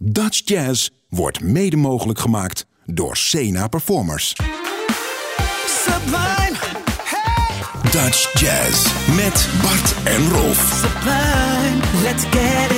Dutch Jazz wordt mede mogelijk gemaakt door Sena Performers. Sublime, hey, Dutch Jazz met Bart en Rolf. sublime, let's get it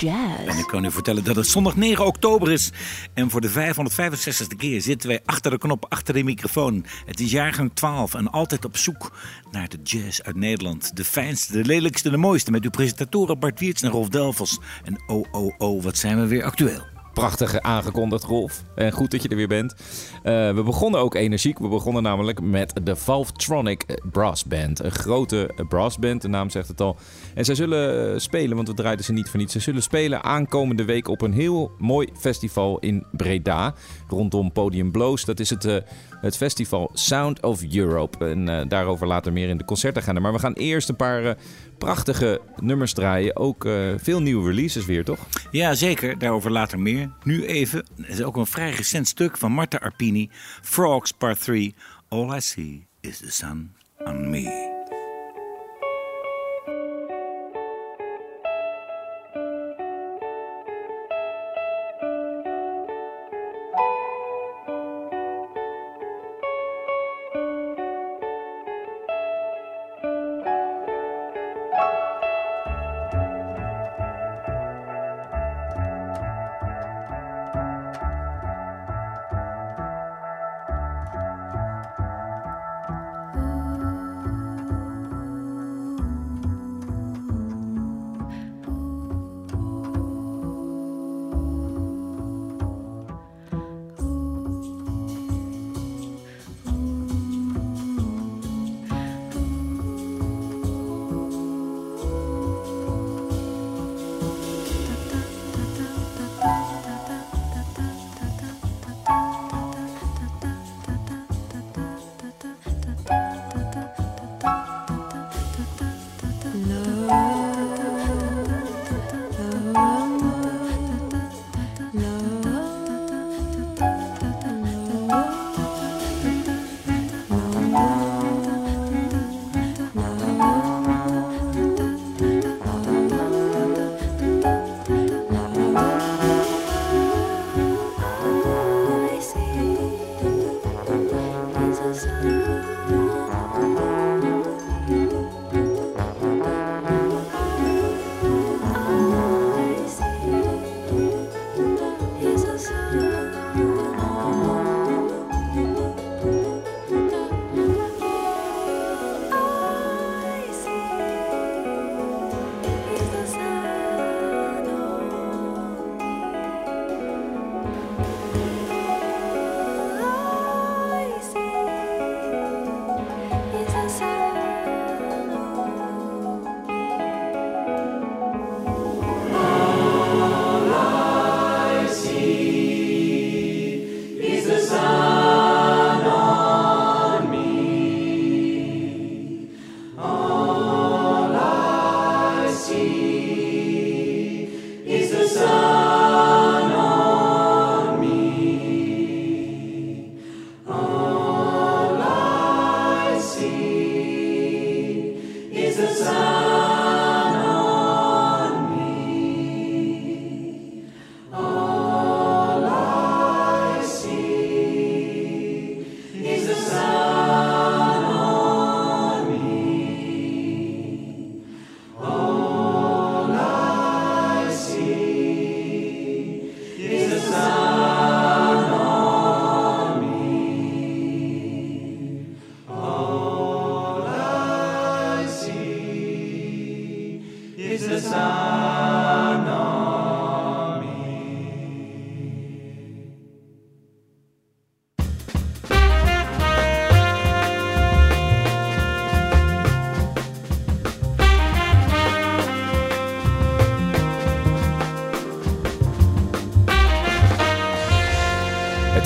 jazz. En ik kan u vertellen dat het zondag 9 oktober is. En voor de 565ste keer zitten wij achter de knop, achter de microfoon. Het is jaargang 12 en altijd op zoek naar de jazz uit Nederland. De fijnste, de lelijkste, de mooiste. Met uw presentatoren Bart Wiertz en Rolf Delvels. En oh, oh, oh, wat zijn we weer actueel. Prachtig aangekondigd, Rolf. En goed dat je er weer bent. Uh, we begonnen ook energiek. We begonnen namelijk met de Valvetronic Brass Band. Een grote brass band, de naam zegt het al. En zij zullen spelen, want we draaiden ze niet voor niets. Ze zullen spelen aankomende week op een heel mooi festival in Breda. Rondom Podium Blows. Dat is het, uh, het festival Sound of Europe. En uh, daarover later meer in de concerten Maar we gaan eerst een paar prachtige nummers draaien. Ook veel nieuwe releases weer, toch? Ja, zeker. Daarover later meer. Nu even, het is ook een vrij recent stuk van Marta Arpini. Frogs Part 3. All I see is the sun on me.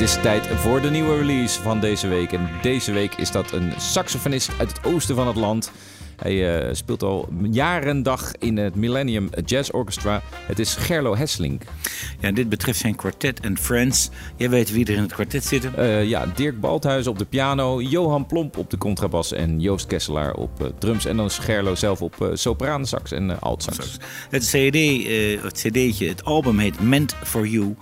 Is tijd voor de nieuwe release van deze week. En deze week is dat een saxofonist uit het oosten van het land. Hij uh, speelt al jaren dag in het Millennium Jazz Orchestra. Het is Gerlo Hesselink. Ja, dit betreft zijn kwartet en Friends. Jij weet wie er in het kwartet zitten? Uh, ja, Dirk Balthuizen op de piano, Johan Plomp op de contrabas en Joost Kesselaar op uh, drums. En dan is Gerlo zelf op sopraansax en altsax. Het CD, het cd'tje, het album heet Meant For You.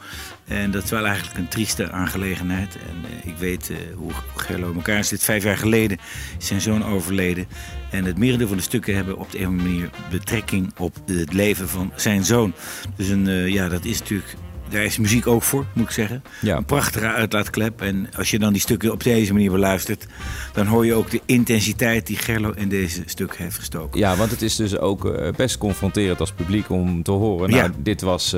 En dat is wel eigenlijk een trieste aangelegenheid. En eh, ik weet eh, hoe Gerlo in elkaar zit. Vijf jaar geleden is zijn zoon overleden. En het merendeel van de stukken hebben op de een of andere manier betrekking op het leven van zijn zoon. Dus een, eh, ja, dat is natuurlijk daar is muziek ook voor, moet ik zeggen. Ja. Een prachtige uitlaatklep. En als je dan die stukken op deze manier beluistert... dan hoor je ook de intensiteit die Gerlo in deze stuk heeft gestoken. Ja, want het is dus ook best confronterend als publiek om te horen. Nou, Ja. dit was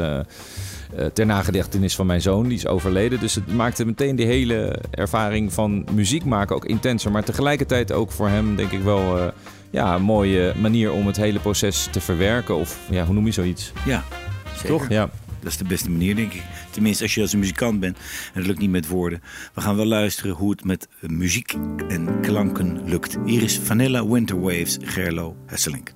ter nagedachtenis van mijn zoon, die is overleden. Dus het maakte meteen die hele ervaring van muziek maken ook intenser. Maar tegelijkertijd ook voor hem, denk ik wel... eh, ja, een mooie manier om het hele proces te verwerken. Of ja, hoe noem je zoiets? Ja, zeker. Toch? Ja. Dat is de beste manier, denk ik. Tenminste, als je als een muzikant bent en het lukt niet met woorden. We gaan wel luisteren hoe het met muziek en klanken lukt. Hier is Vanilla Winter Waves, Gerlo Hesselink.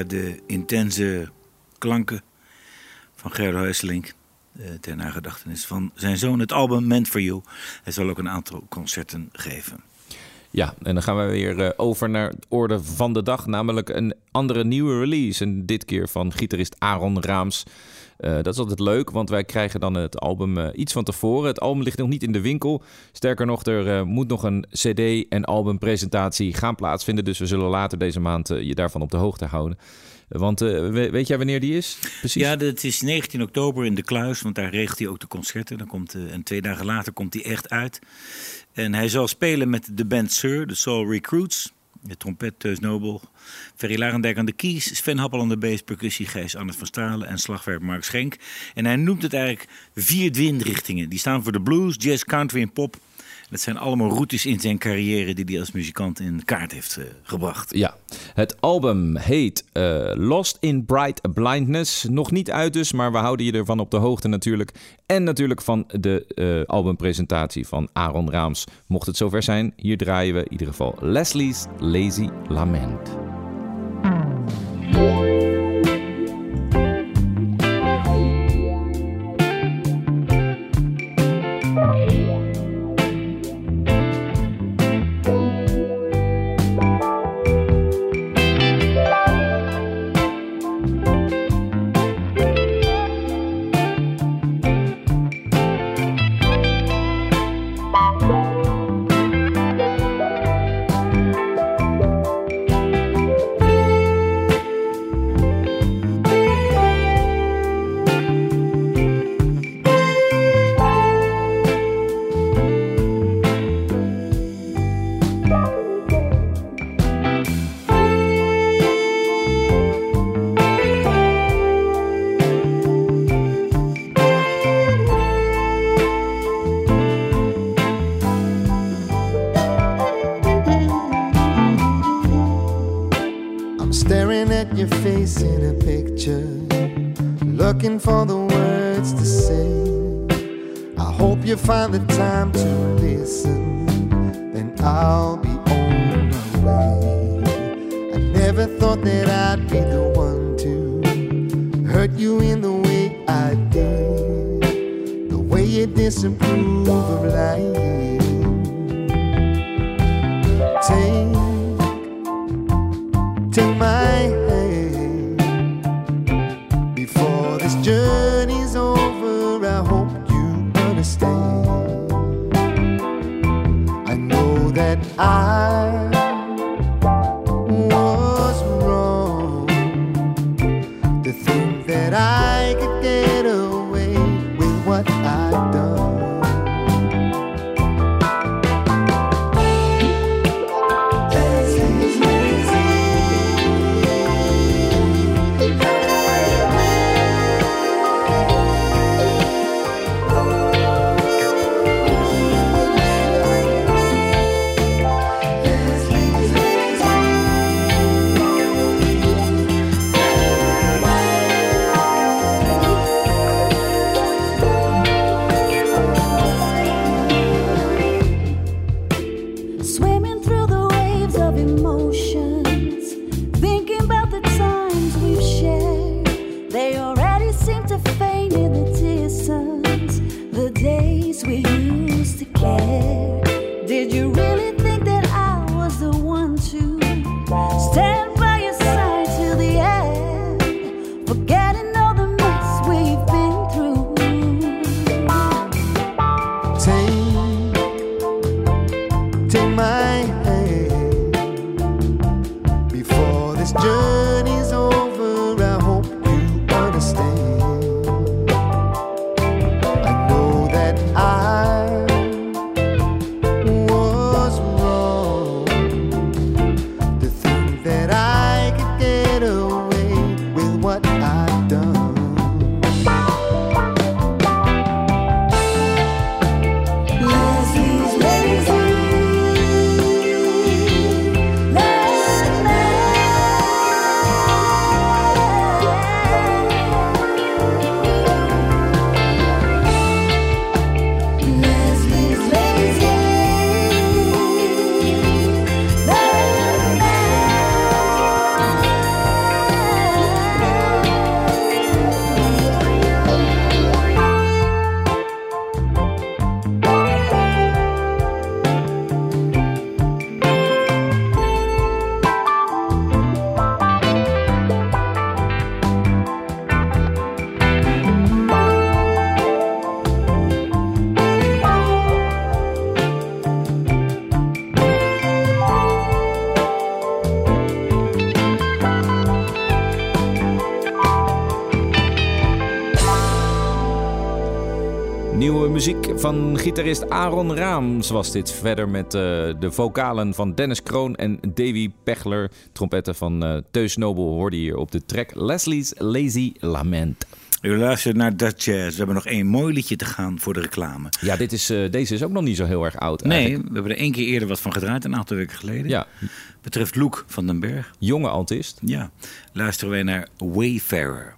De intense klanken van Gerard Huiselink. eh, ter nagedachtenis van zijn zoon. Het album Meant for You. Hij zal ook een aantal concerten geven. Ja, en dan gaan we weer eh, over naar de orde van de dag, namelijk een andere nieuwe release. En dit keer van gitarist Aaron Raams. Eh, dat is altijd leuk, want wij krijgen dan het album eh, iets van tevoren. Het album ligt nog niet in de winkel. Sterker nog, er eh, moet nog een CD- en albumpresentatie gaan plaatsvinden. Dus we zullen later deze maand je daarvan op de hoogte houden. Want we- weet jij wanneer die is? Precies. Ja, het is 19 oktober in de Kluis, want daar regelt hij ook de concerten. Dan komt, en twee dagen later komt hij echt uit. En hij zal spelen met de band Sir, de Soul Recruits. De trompet Teus Nobel, Ferry Larendijk aan de keys, Sven Happel aan de bass, percussie Gijs Anders van Stalen en slagwerk Mark Schenk. En hij noemt het eigenlijk vier windrichtingen. Die staan voor de blues, jazz, country en pop. Dat zijn allemaal routes in zijn carrière die hij als muzikant in kaart heeft eh, gebracht. Ja, het album heet eh, Lost in Bright Blindness. Nog niet uit dus, maar we houden je ervan op de hoogte natuurlijk. En natuurlijk van de eh, albumpresentatie van Aaron Raams. Mocht het zover zijn, hier draaien we in ieder geval Leslie's Lazy Lament. Of lying. Take take my hand before this journey's over. I hope you understand. I know that I van gitarist Aaron Raams was dit. Verder met eh, de vocalen van Dennis Kroon en Davy Pechler. Trompetten van uh, Teus Nobel hoorde hier op de track Leslie's Lazy Lament. U luistert naar Dutch Jazz. We hebben nog één mooi liedje te gaan voor de reclame. Ja, dit is, uh, deze is ook nog niet zo heel erg oud Nee, eigenlijk. we hebben er één keer eerder wat van gedraaid, een aantal weken geleden. Ja, Betreft Loek van den Berg. jonge artiest. Ja, luisteren wij naar Wayfarer.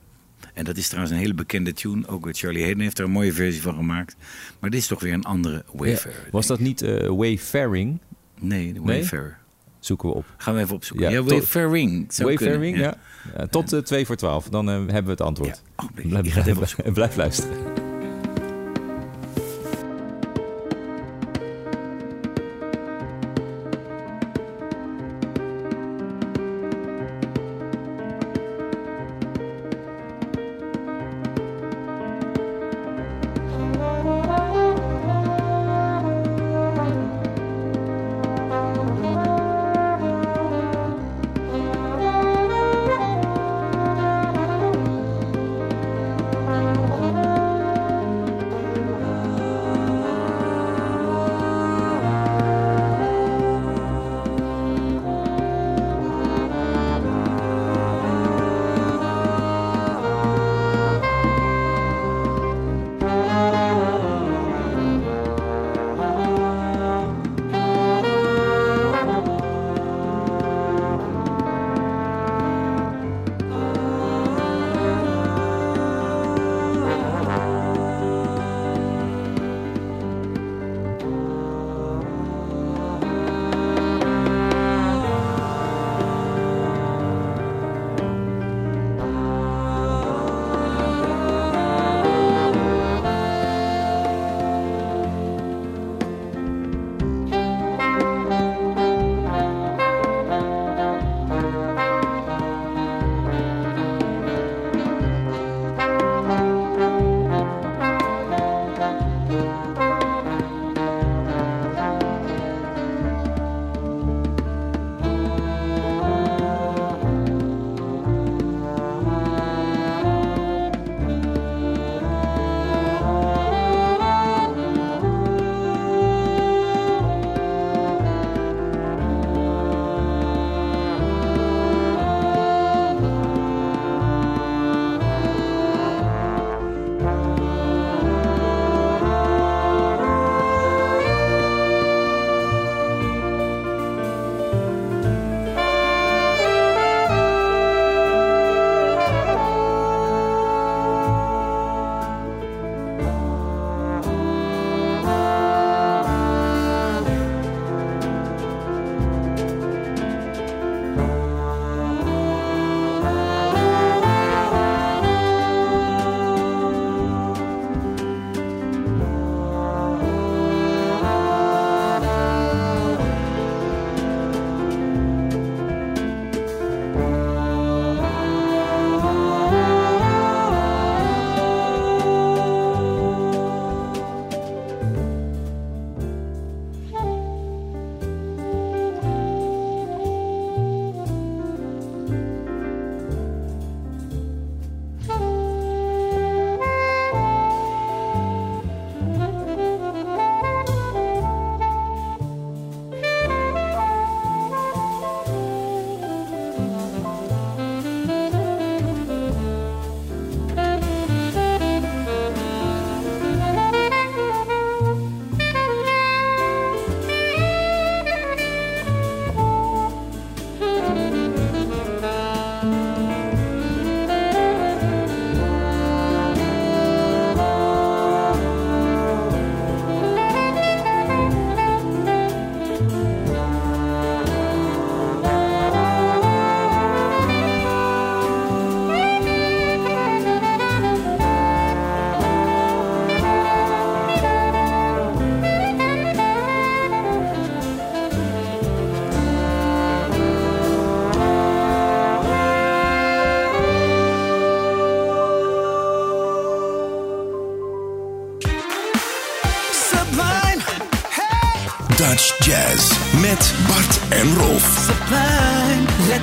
En dat is trouwens een hele bekende tune. Ook Charlie Hayden heeft er een mooie versie van gemaakt. Maar dit is toch weer een andere Wayfarer. Was dat niet eh, Wayfaring? Nee, de Wayfarer. Zoeken we op. Gaan we even opzoeken. Ja, Ja, Wayfaring. Wayfaring, ja. Ja, tot eh, 2 voor 12, dan eh, hebben we het antwoord. Blijf, blijf, blijf luisteren.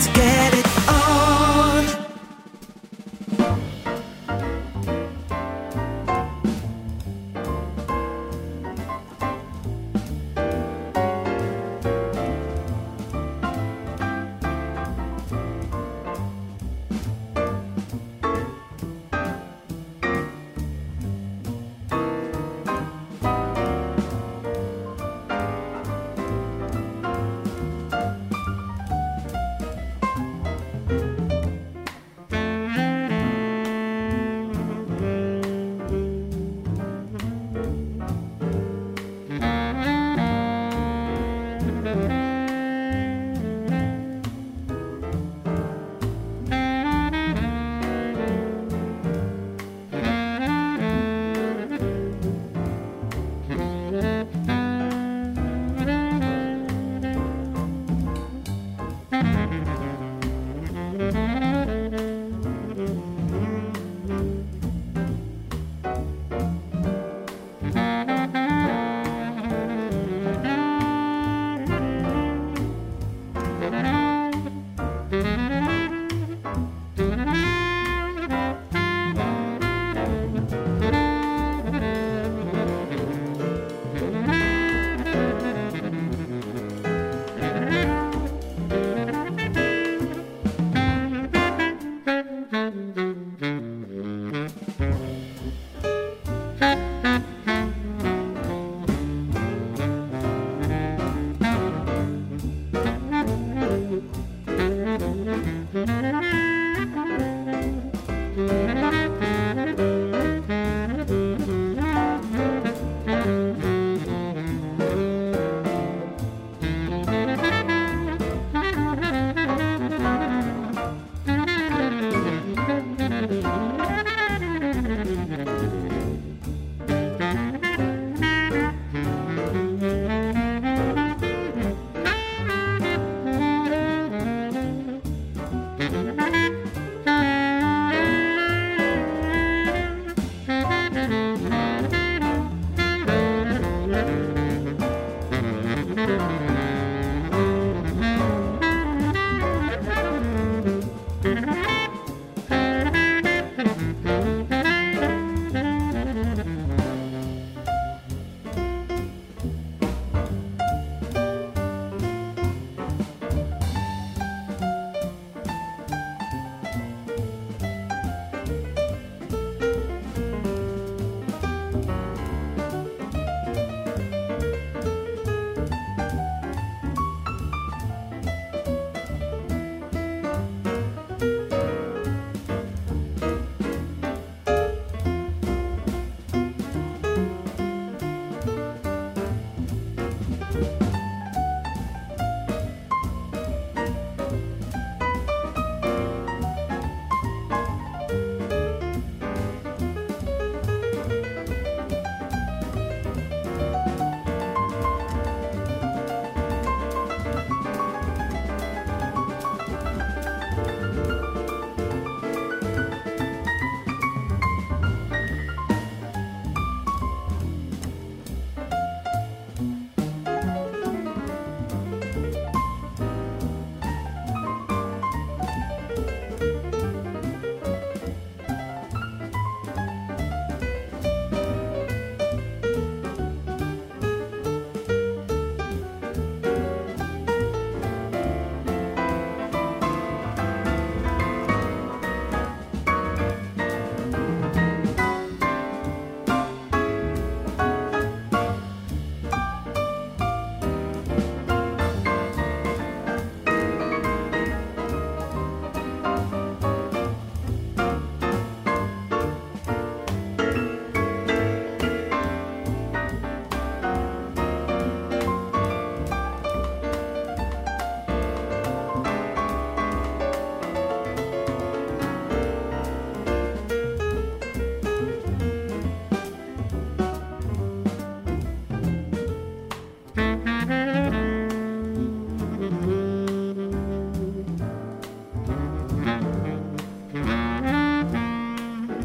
Sublime,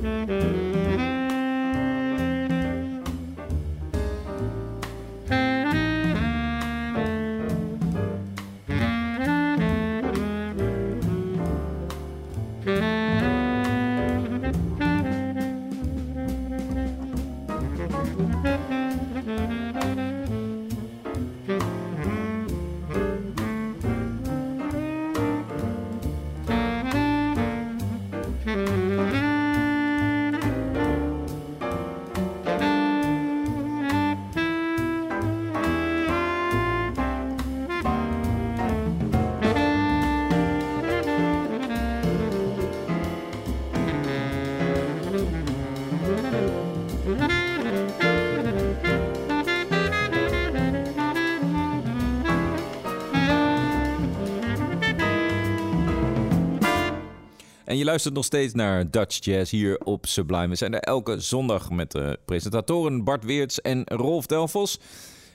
Música En je luistert nog steeds naar Dutch Jazz hier op Sublime. We zijn er elke zondag met de presentatoren Bart Weerts en Rolf Delfos.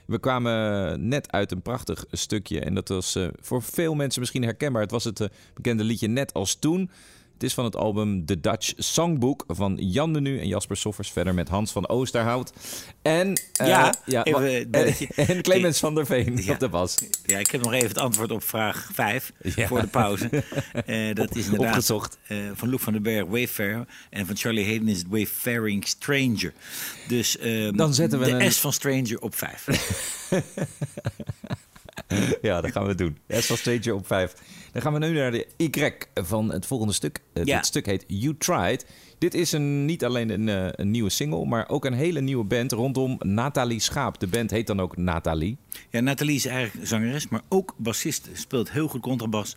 We kwamen net uit een prachtig stukje en dat was eh, voor veel mensen misschien herkenbaar. Het was het eh, bekende liedje Net als toen. Het is van het album The Dutch Songbook van Jan de Nu en Jasper Soffers. Verder met Hans van Oosterhout. En, eh, Ja, ja even, en Clemens van der Veen Ja. op de bas. Ja, ik heb nog even het antwoord op vraag 5 Ja. voor de pauze. Eh, dat is inderdaad Opgezocht. eh, van Loek van den Berg, Wayfarer. En van Charlie Hayden is het Wayfaring Stranger. Dus ehm, Dan zetten we de een- S van Stranger op 5. Ja, dat gaan we doen. S van Stranger op 5. Dan gaan we nu naar de Y van het volgende stuk. Eh, Ja. Dit stuk heet You Tried. Dit is een, niet alleen een, eh, een nieuwe single, maar ook een hele nieuwe band rondom Nathalie Schaap. De band heet dan ook Nathalie. Ja, Nathalie is eigenlijk zangeres, maar ook bassist. Speelt heel goed contrabas.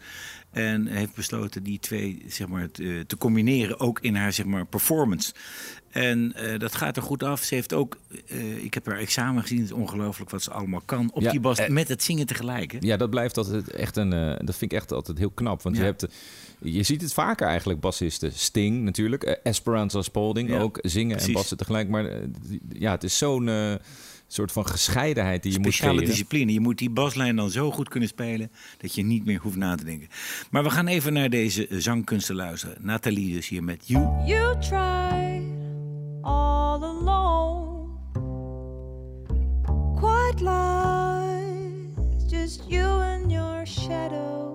En heeft besloten die twee zeg maar, te, te combineren, ook in haar zeg maar, performance. En eh, dat gaat er goed af. Ze heeft ook, eh, ik heb haar examen gezien, het is ongelooflijk wat ze allemaal kan. Op Ja, die bas, eh, met het zingen tegelijk. Hè? Ja, dat blijft altijd echt een. eh, dat vind ik echt altijd heel knap. Want je hebt. Je ziet het vaker eigenlijk, bassisten. Sting natuurlijk, eh, Esperanza Spalding Ja, ook zingen en bassen tegelijk. Maar eh, ja, het is zo'n eh, soort van gescheidenheid die je moet Speciale creëren. discipline. Je moet die baslijn dan zo goed kunnen spelen dat je niet meer hoeft na te denken. Maar we gaan even naar deze zangkunsten luisteren. Nathalie dus hier met You. You tried all alone, quite lost, just you and your shadow.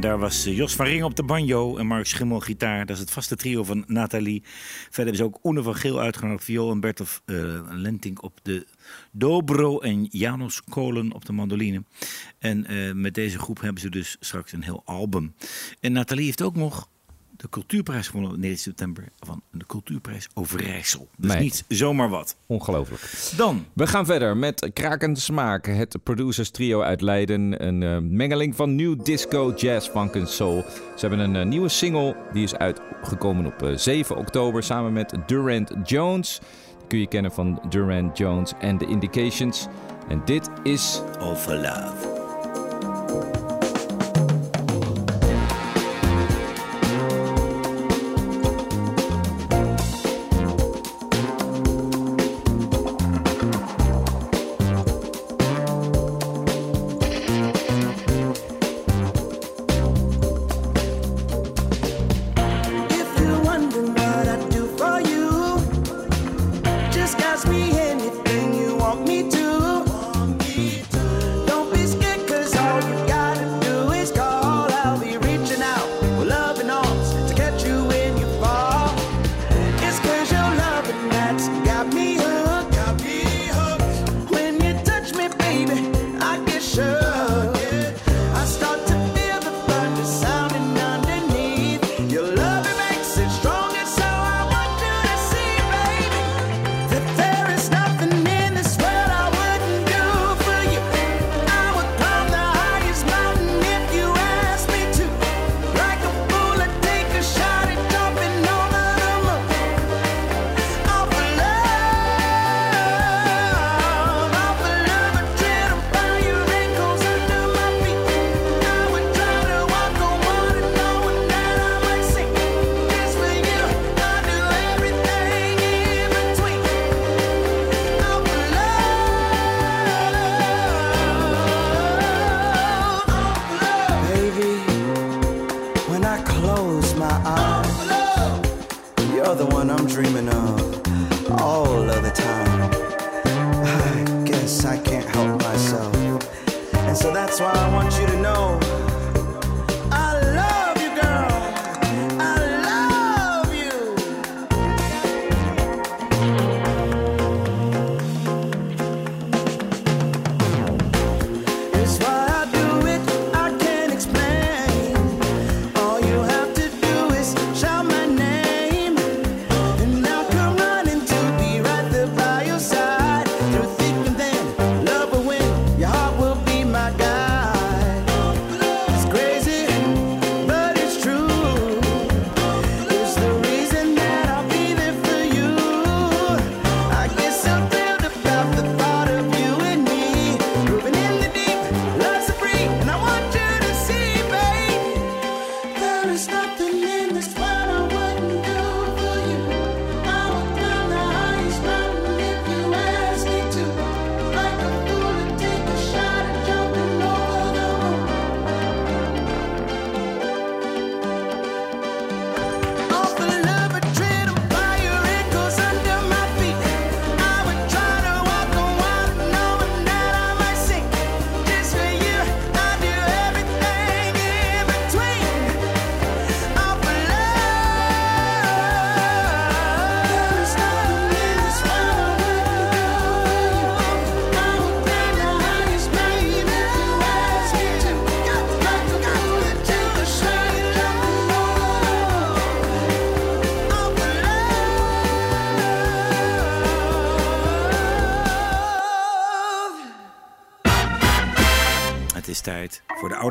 Daar was eh, Jos van Ring op de banjo en Mark Schimmel gitaar. Dat is het vaste trio van Nathalie. Verder hebben ze ook Oene van Geel uitgenodigd, viool en Bertolf eh Lenting op de dobro en Janos Kolen op de mandoline. En eh, met deze groep hebben ze dus straks een heel album. En Nathalie heeft ook nog de cultuurprijs gewonnen op 9 september van de cultuurprijs Overijssel. Dus Nee. niet zomaar wat. Ongelooflijk. Dan We gaan verder met Krakende Smaak, het producers trio uit Leiden. Een eh, mengeling van new disco, jazz, funk en soul. Ze hebben een eh, nieuwe single, die is uitgekomen op eh, 7 oktober samen met Durant Jones. Die kun je kennen van Durant Jones en The Indications. En dit is All for Love.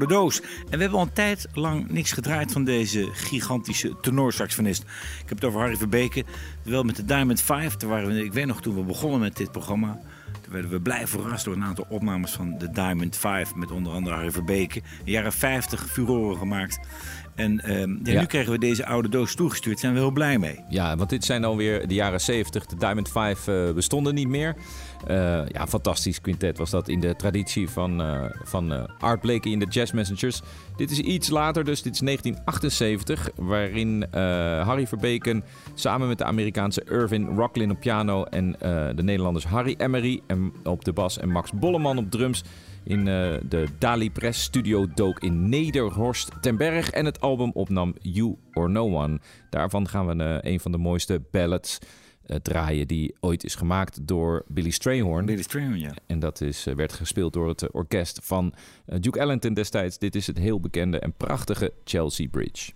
Doos. En we hebben al een tijd lang niks gedraaid van deze gigantische tenorsaxofonist. Ik heb het over Harry Verbeke. Wel met de Diamond 5. Daar waren we, ik weet nog toen we begonnen met dit programma. Toen werden we blij verrast door een aantal opnames van de Diamond 5. Met onder andere Harry Verbeke. De jaren 50 furoren gemaakt. En ehm, ja, nu krijgen we deze oude doos toegestuurd. Daar zijn we heel blij mee. Ja, want dit zijn alweer de jaren 70. De Diamond 5 eh, bestonden niet meer. Eh, ja, fantastisch quintet was dat in de traditie van, eh, van Art Blakey in de Jazz Messengers. Dit is iets later, dus dit is 1978, waarin Harry Verbeken samen met de Amerikaanse Irvin Rocklin op piano en de Nederlanders Harry Emery en op de bas en Max Bolleman op drums in eh, de Dali Press studio dook in Nederhorst ten Berg en het album opnam You or No One. Daarvan gaan we eh, een van de mooiste ballads eh, draaien die ooit is gemaakt door Billy Strayhorn. Billy Strayhorn, ja. En dat is, werd gespeeld door het orkest van Duke Ellington destijds. Dit is het heel bekende en prachtige Chelsea Bridge.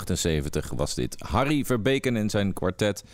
...1978 was dit. Harry Verbeken en zijn kwartet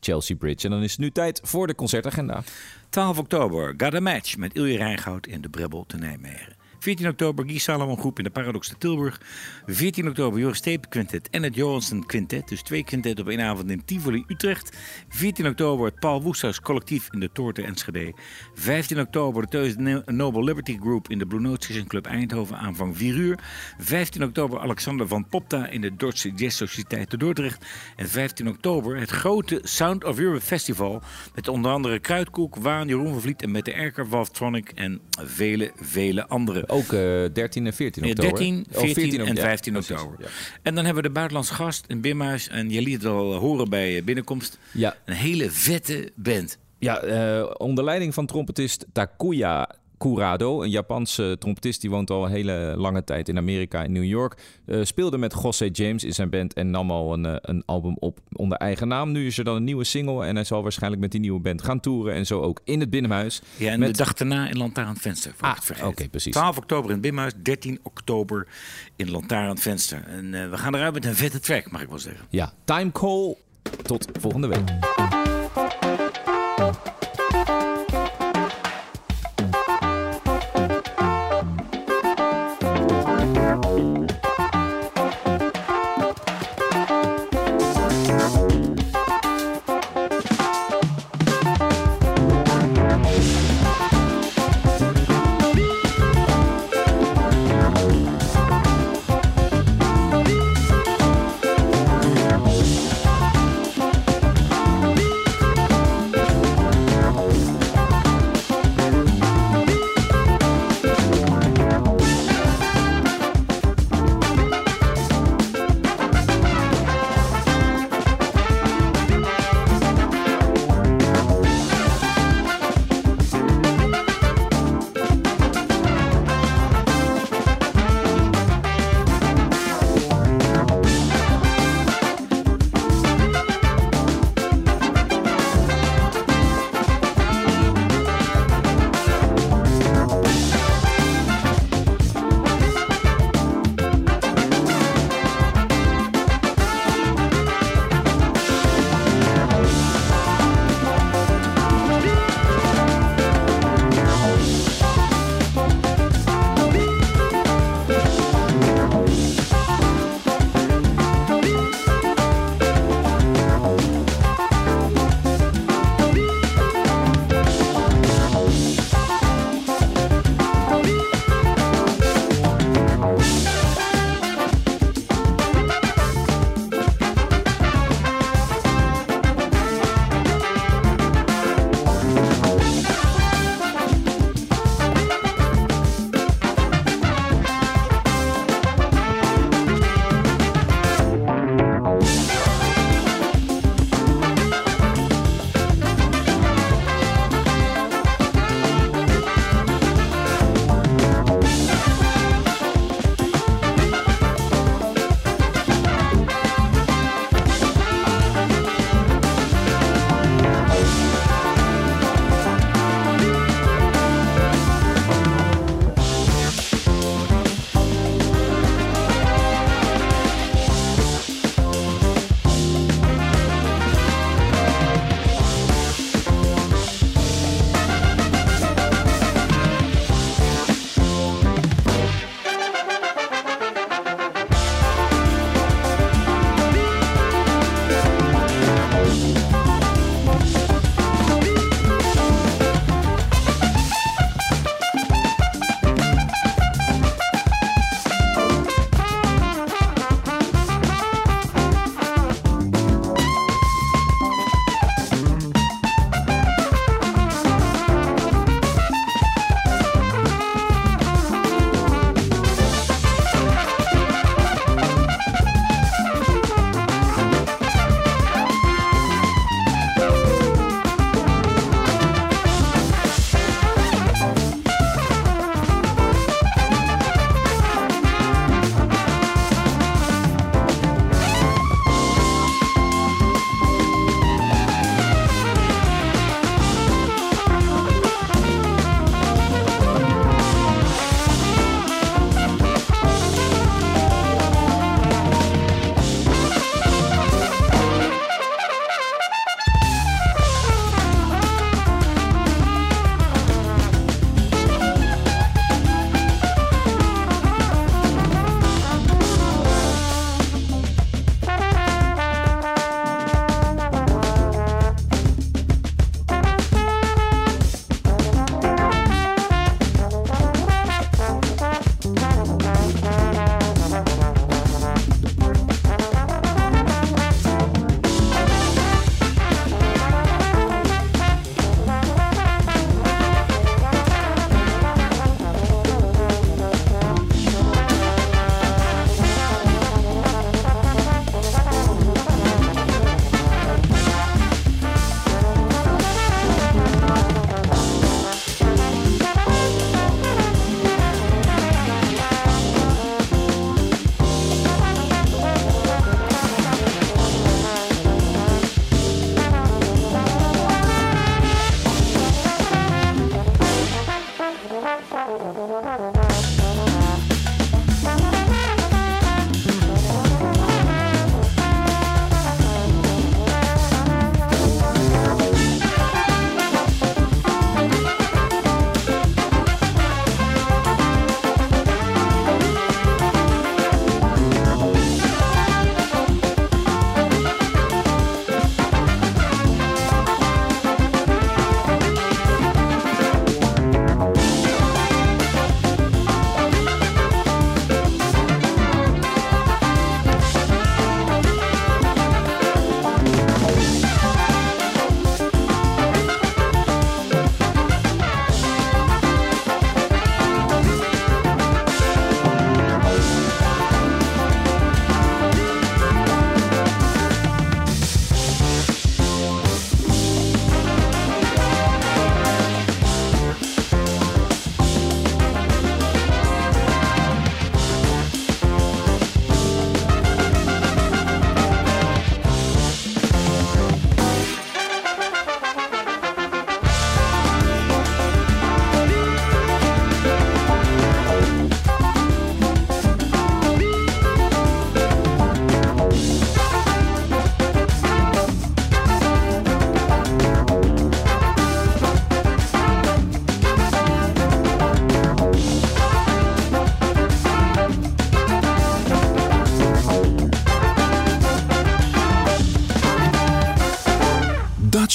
Chelsea Bridge. En dan is het nu tijd voor de concertagenda. 12 oktober, Got a Match met Ilje Rijngoud in de Brebbel te Nijmegen. 14 oktober, Guy Salomon Groep in de Paradox te Tilburg. 14 oktober, Joris Steep Quintet en het Johansson Quintet. Dus twee quintetten op één avond in Tivoli, Utrecht. 14 oktober, het Paul Woesthuis Collectief in de Toorte Enschede. 15 oktober, de Noble Liberty Group in de Blue Note Session Club Eindhoven, aanvang 4 uur. 15 oktober, Alexander van Popta in de Dordtse Jazz Sociëteit te Dordrecht. En 15 oktober, het grote Sound of Europe Festival. Met onder andere Kruidkoek, Waan, Jeroen van Vliet en met de Erker, Valvetronic en vele, vele anderen. Ook eh 13 en 14 Ja, oktober. 13, Oh, 14 en ja, 15 precies, oktober. Ja. En dan hebben we de buitenlandse gast in Bimhuis. En je liet het al horen bij eh, binnenkomst. Ja, Een hele vette band. Ja, eh, onder leiding van trompetist Takuya Kurado, een Japanse trompetist die woont al een hele lange tijd in Amerika, in New York. Eh, speelde met José James in zijn band en nam al een, eh, een album op onder eigen naam. Nu is er dan een nieuwe single en hij zal waarschijnlijk met die nieuwe band gaan toeren en zo ook in het Binnenhuis. Ja, en Met- de dag daarna in Lantaarn Venster. Voor Ah, oké, precies. 12 oktober in het Bimhuis, 13 oktober in Lantaarn Venster. En eh, we gaan eruit met een vette track, mag ik wel zeggen. Ja, Time Call. Tot volgende week.